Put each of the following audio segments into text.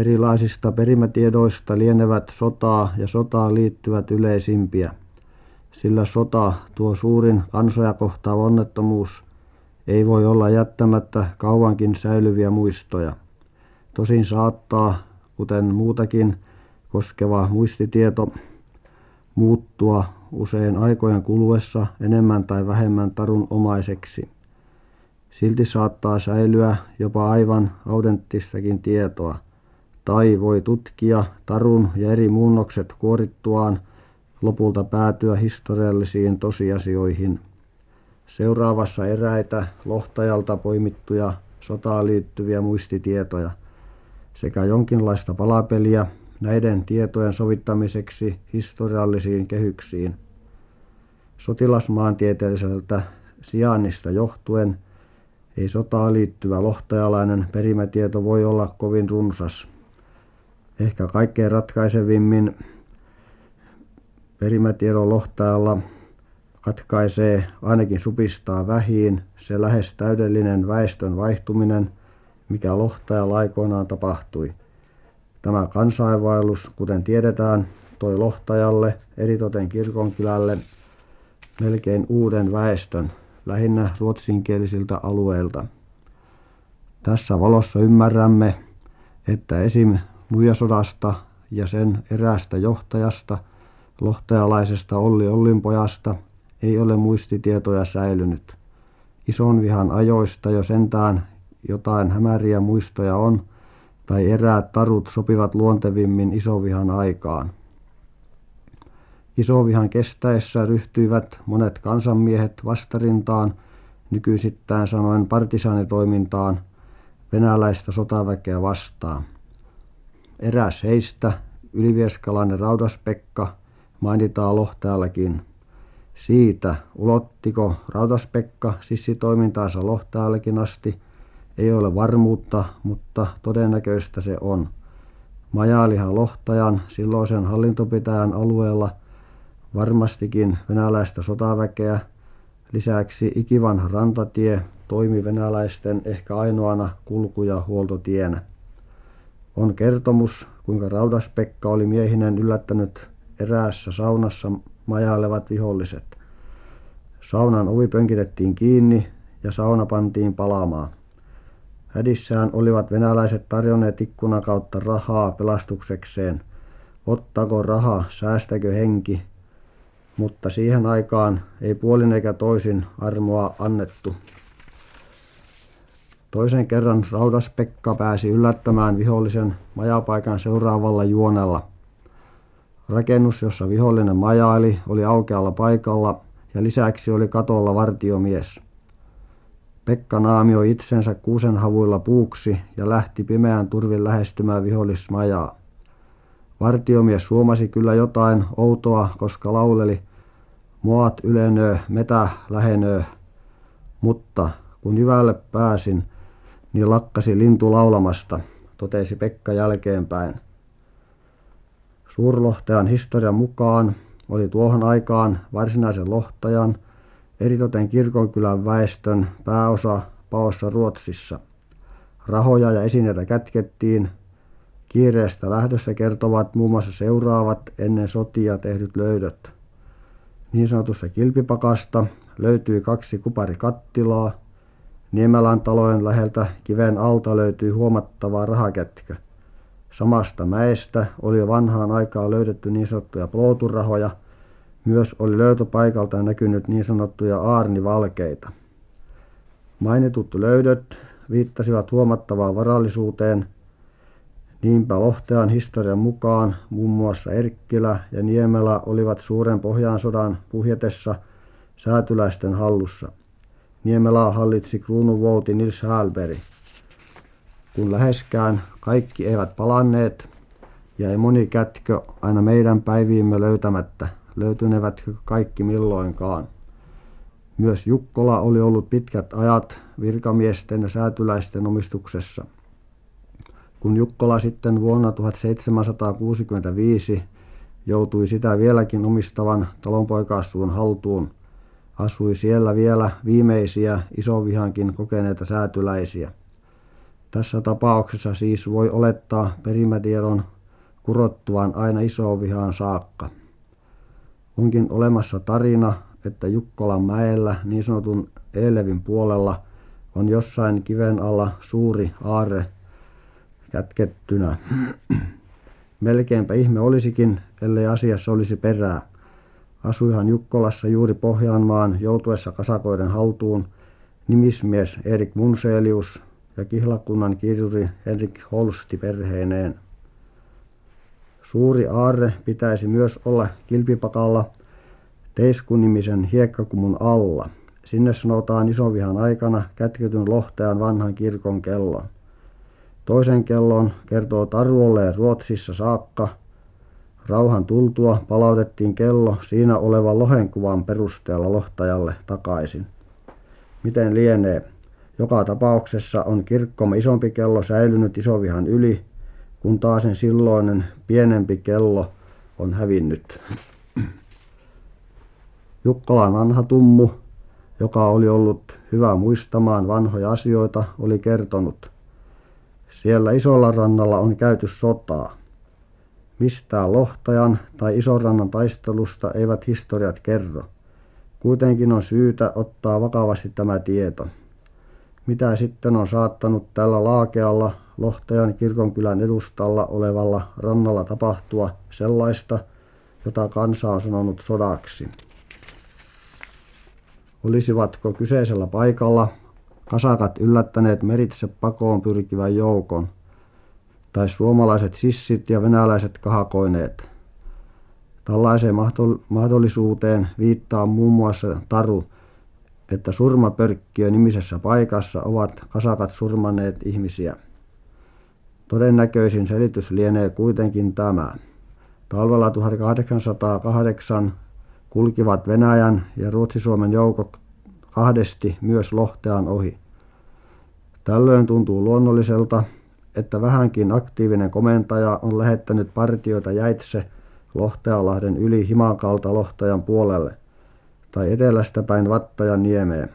erilaisista perimätiedoista lienevät sotaa ja sotaan liittyvät yleisimpiä, sillä sota, tuo suurin kansoja kohtaava onnettomuus, ei voi olla jättämättä kauankin säilyviä muistoja. Tosin saattaa, kuten muutakin koskeva muistitieto, muuttua usein aikojen kuluessa enemmän tai vähemmän tarunomaiseksi. Silti saattaa säilyä jopa aivan autenttistakin tietoa, tai voi tutkia tarun ja eri muunnokset kuorittuaan lopulta päätyä historiallisiin tosiasioihin. Seuraavassa eräitä Lohtajalta poimittuja sotaan liittyviä muistitietoja sekä jonkinlaista palapeliä näiden tietojen sovittamiseksi historiallisiin kehyksiin. Sotilasmaantieteelliseltä sijainnista johtuen ei sotaan liittyvä lohtajalainen perimätieto voi olla kovin runsas. Ehkä kaikkein ratkaisevimmin perimätiedon lohtajalla katkaisee, ainakin supistaa vähiin, se lähes täydellinen väestön vaihtuminen, mikä Lohtajalla aikoinaan tapahtui. Tämä kansainvaellus, kuten tiedetään, toi Lohtajalle, eritoten kirkonkylälle, melkein uuden väestön, lähinnä ruotsinkielisiltä alueilta. Tässä valossa ymmärrämme, että esim. Nuijasodasta ja sen eräästä johtajasta, lohtajalaisesta Olli Ollinpojasta, ei ole muistitietoja säilynyt. Isonvihan ajoista jo sentään jotain hämäriä muistoja on, tai eräät tarut sopivat luontevimmin Isonvihan aikaan. Isovihan kestäessä ryhtyivät monet kansanmiehet vastarintaan, nykyisittäin sanoen partisaanitoimintaan, venäläistä sotaväkeä vastaan. Eräs heistä, ylivieskalainen Raudas-Pekka, mainitaan Lohtajallakin. Siitä, ulottiko Raudas-Pekka sissitoimintaansa Lohtajallekin asti, ei ole varmuutta, mutta todennäköistä se on. Majaalihan Lohtajan, silloisen hallintopitäjän alueella, varmastikin venäläistä sotaväkeä, lisäksi ikivanha rantatie toimi venäläisten ehkä ainoana kulku- ja huoltotienä. On kertomus, kuinka Raudas-Pekka oli miehinen yllättänyt eräässä saunassa majailevat viholliset. Saunan ovi pönkitettiin kiinni ja sauna pantiin palamaan. Hädissään olivat venäläiset tarjonneet ikkunan kautta rahaa pelastuksekseen. Ottako raha, säästäkö henki, mutta siihen aikaan ei puolin eikä toisin armoa annettu. Toisen kerran Raudas-Pekka pääsi yllättämään vihollisen majapaikan seuraavalla juonella. Rakennus, jossa vihollinen majaili, oli aukealla paikalla ja lisäksi oli katolla vartiomies. Pekka naamioi itsensä kuusenhavuilla puuksi ja lähti pimeän turvin lähestymään vihollismajaa. Vartiomies huomasi kyllä jotain outoa, koska lauleli Maat ylenöö, metä lähenöö, mutta kun jyvälle pääsin, niin lakkasi lintu laulamasta, totesi Pekka jälkeenpäin. Suurlohtajan historian mukaan oli tuohon aikaan varsinaisen lohtajan, eritoten kirkonkylän väestön pääosa paossa Ruotsissa. Rahoja ja esineitä kätkettiin. Kiireestä lähdössä kertovat muun muassa seuraavat ennen sotia tehdyt löydöt. Niin sanotusta kilpipakasta löytyi kaksi kuparikattilaa. Niemelän talojen läheltä kiven alta löytyi huomattava rahakätkö. Samasta mäestä oli jo vanhaan aikaan löydetty niin sanottuja plooturahoja. Myös oli löytöpaikalta näkynyt niin sanottuja aarnivalkeita. Mainitut löydöt viittasivat huomattavaan varallisuuteen Niinpä Lohtean historian mukaan muun muassa Erkkilä ja Niemelä olivat suuren Pohjansodan puhjetessa säätyläisten hallussa. Niemelää hallitsi kruununvouti Nils Hälberg. Kun läheskään kaikki eivät palanneet, jäi moni kätkö aina meidän päiviimme löytämättä, löytynevätkö kaikki milloinkaan. Myös Jukkola oli ollut pitkät ajat virkamiesten ja säätyläisten omistuksessa. Kun Jukkola sitten vuonna 1765 joutui sitä vieläkin omistavan talonpoikaissuun haltuun, asui siellä vielä viimeisiä Isovihankin kokeneita säätyläisiä. Tässä tapauksessa siis voi olettaa perimätiedon kurottuvan aina Isovihaan saakka. Onkin olemassa tarina, että Jukkolan mäellä niin sanotun Eelevin puolella on jossain kiven alla suuri aarre kätkettynä. Melkeinpä ihme olisikin, ellei asiassa olisi perää. Asuihan Jukkolassa juuri Pohjanmaan joutuessa kasakoiden haltuun nimismies Erik Munselius ja kihlakunnan kirjuri Henrik Holsti perheineen. Suuri aarre pitäisi myös olla Kilpipakalla Teisku-nimisen hiekkakumun alla. Sinne sanotaan Isovihan aikana kätketyn Lohtean vanhan kirkon kellon. Toisen kellon kertoo taru olleen Ruotsissa saakka. Rauhan tultua palautettiin kello siinä olevan lohenkuvan perusteella lohtajalle takaisin. Miten lienee? Joka tapauksessa on kirkkomme isompi kello säilynyt Isovihan yli, kun taasen silloinen pienempi kello on hävinnyt. Jukkolan vanha tummu, joka oli ollut hyvä muistamaan vanhoja asioita, oli kertonut. Siellä Isolla rannalla on käyty sotaa. Mistään Lohtajan tai Isorannan taistelusta eivät historiat kerro. Kuitenkin on syytä ottaa vakavasti tämä tieto. Mitä sitten on saattanut tällä laakealla Lohtajan kirkonkylän edustalla olevalla rannalla tapahtua sellaista, jota kansa on sanonut sodaksi? Olisivatko kyseisellä paikalla kasakat yllättäneet meritse pakoon pyrkivän joukon, tai suomalaiset sissit ja venäläiset kahakoineet? Tällaiseen mahdollisuuteen viittaa muun muassa taru, että Surmapörkkiö-nimisessä paikassa ovat kasakat surmanneet ihmisiä. Todennäköisin selitys lienee kuitenkin tämä. Talvella 1808 kulkivat Venäjän ja Ruotsi-Suomen joukot kahdesti myös Lohtean ohi. Tällöin tuntuu luonnolliselta, että vähänkin aktiivinen komentaja on lähettänyt partioita jäitse Lohteanlahden yli Himankalta Lohtajan puolelle tai etelästä päin Vattajan niemeen.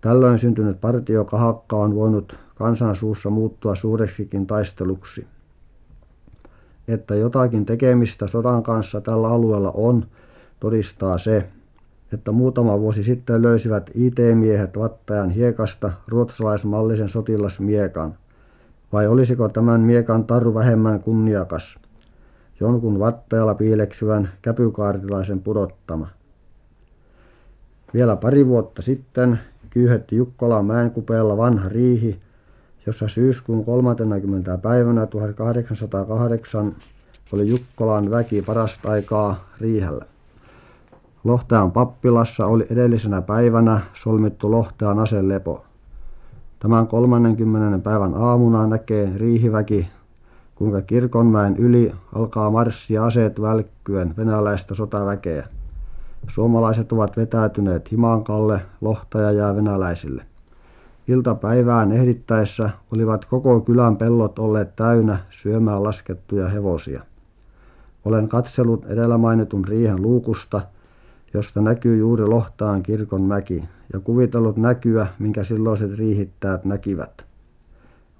Tällöin syntynyt partiokahakka on voinut kansan suussa muuttua suureksikin taisteluksi. Että jotakin tekemistä sodan kanssa tällä alueella on, todistaa se, että muutama vuosi sitten löysivät IT-miehet Vattajan hiekasta ruotsalaismallisen sotilasmiekan. Vai olisiko tämän miekan taru vähemmän kunniakas? Jonkun Vattajalla piileksyvän käpykaartilaisen pudottama. Vielä pari vuotta sitten kyyhetti Jukkolan mäenkupeella vanha riihi, jossa syyskuun 30. päivänä 1808 oli Jukkolan väki parasta aikaa riihellä. Lohtaan pappilassa oli edellisenä päivänä solmittu Lohtaan aselepo. Tämän 30. päivän aamuna näkee riihiväki, kuinka Kirkonmäen yli alkaa marssia aseet välkkyen venäläistä sotaväkeä. Suomalaiset ovat vetäytyneet Himankalle, Lohtaja jää venäläisille. Iltapäivään ehdittäessä olivat koko kylän pellot olleet täynnä syömään laskettuja hevosia. Olen katsellut edellä mainitun riihen luukusta – josta näkyy juuri Lohtaan mäki ja kuvitellut näkyä, minkä silloiset riihittäjät näkivät.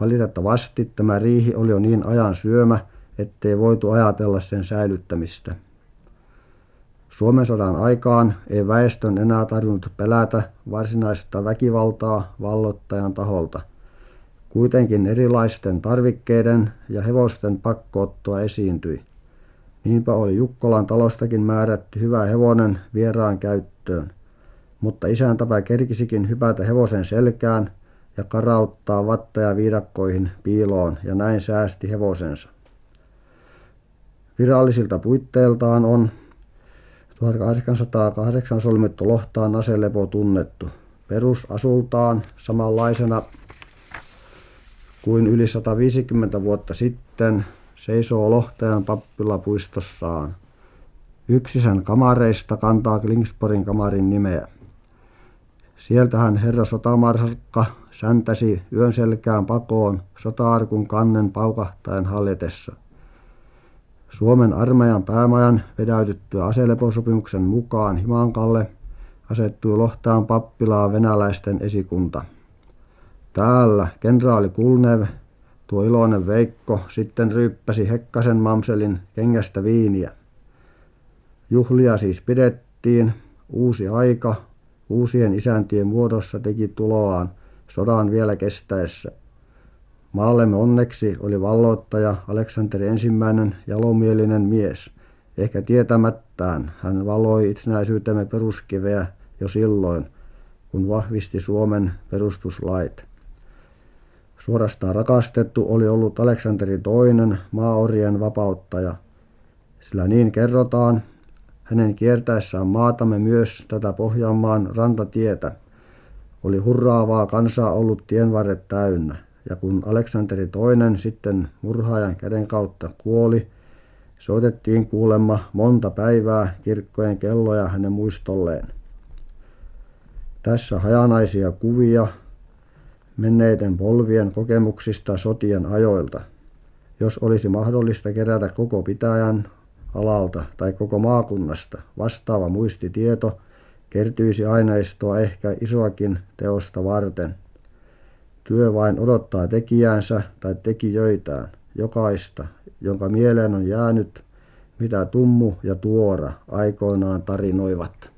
Valitettavasti tämä riihi oli jo niin ajan syömä, ettei voitu ajatella sen säilyttämistä. Suomen sodan aikaan ei väestön enää tarvinnut pelätä varsinaista väkivaltaa vallottajan taholta. Kuitenkin erilaisten tarvikkeiden ja hevosten pakkoottoa esiintyi. Niinpä oli Jukkolan talostakin määrätty hyvä hevonen vieraan käyttöön, mutta isäntäpä kerkisikin hypätä hevosen selkään ja karauttaa vattaja viidakkoihin piiloon ja näin säästi hevosensa. Virallisilta puitteiltaan on 1808 solmittu Lohtaan aselepo tunnettu. Perusasultaan samanlaisena kuin yli 150 vuotta sitten seisoo Lohtajan pappilapuistossaan. Yksi sen kamareista kantaa Klingsporin kamarin nimeä. Sieltähän herra sotamarskalkka säntäsi yön selkään pakoon sota-arkun kannen paukahtaen hallitessa. Suomen armeijan päämajan vedäytyttyä aseleposopimuksen mukaan Himankalle asettui Lohtaan pappilaan venäläisten esikunta. täällä kenraali Kulnev tuo Iloinen Veikko sitten ryyppäsi Hekkasen mamselin kengästä viiniä. Juhlia siis pidettiin. Uusi aika uusien isäntien muodossa teki tuloaan sodan vielä kestäessä. Maallemme onneksi oli valloittaja Aleksanteri ensimmäinen jalomielinen mies. Ehkä tietämättään hän valoi itsenäisyytemme peruskiveä jo silloin, kun vahvisti Suomen perustuslait. Suorastaan rakastettu oli ollut Aleksanteri II, maaorien vapauttaja, sillä niin kerrotaan hänen kiertäessään maatamme myös tätä Pohjanmaan rantatietä. Oli hurraavaa kansaa ollut tienvarret täynnä. Ja kun Aleksanteri II sitten murhaajan käden kautta kuoli soitettiin kuulemma monta päivää kirkkojen kelloja hänen muistolleen. Tässä hajanaisia kuvia menneiden polvien kokemuksista sotien ajoilta. Jos olisi mahdollista kerätä koko pitäjän alalta tai koko maakunnasta vastaava muistitieto kertyisi aineistoa ehkä isoakin teosta varten. Työ vain odottaa tekijäänsä tai tekijöitään, jokaista, jonka mieleen on jäänyt, mitä Tummu ja Tuora aikoinaan tarinoivat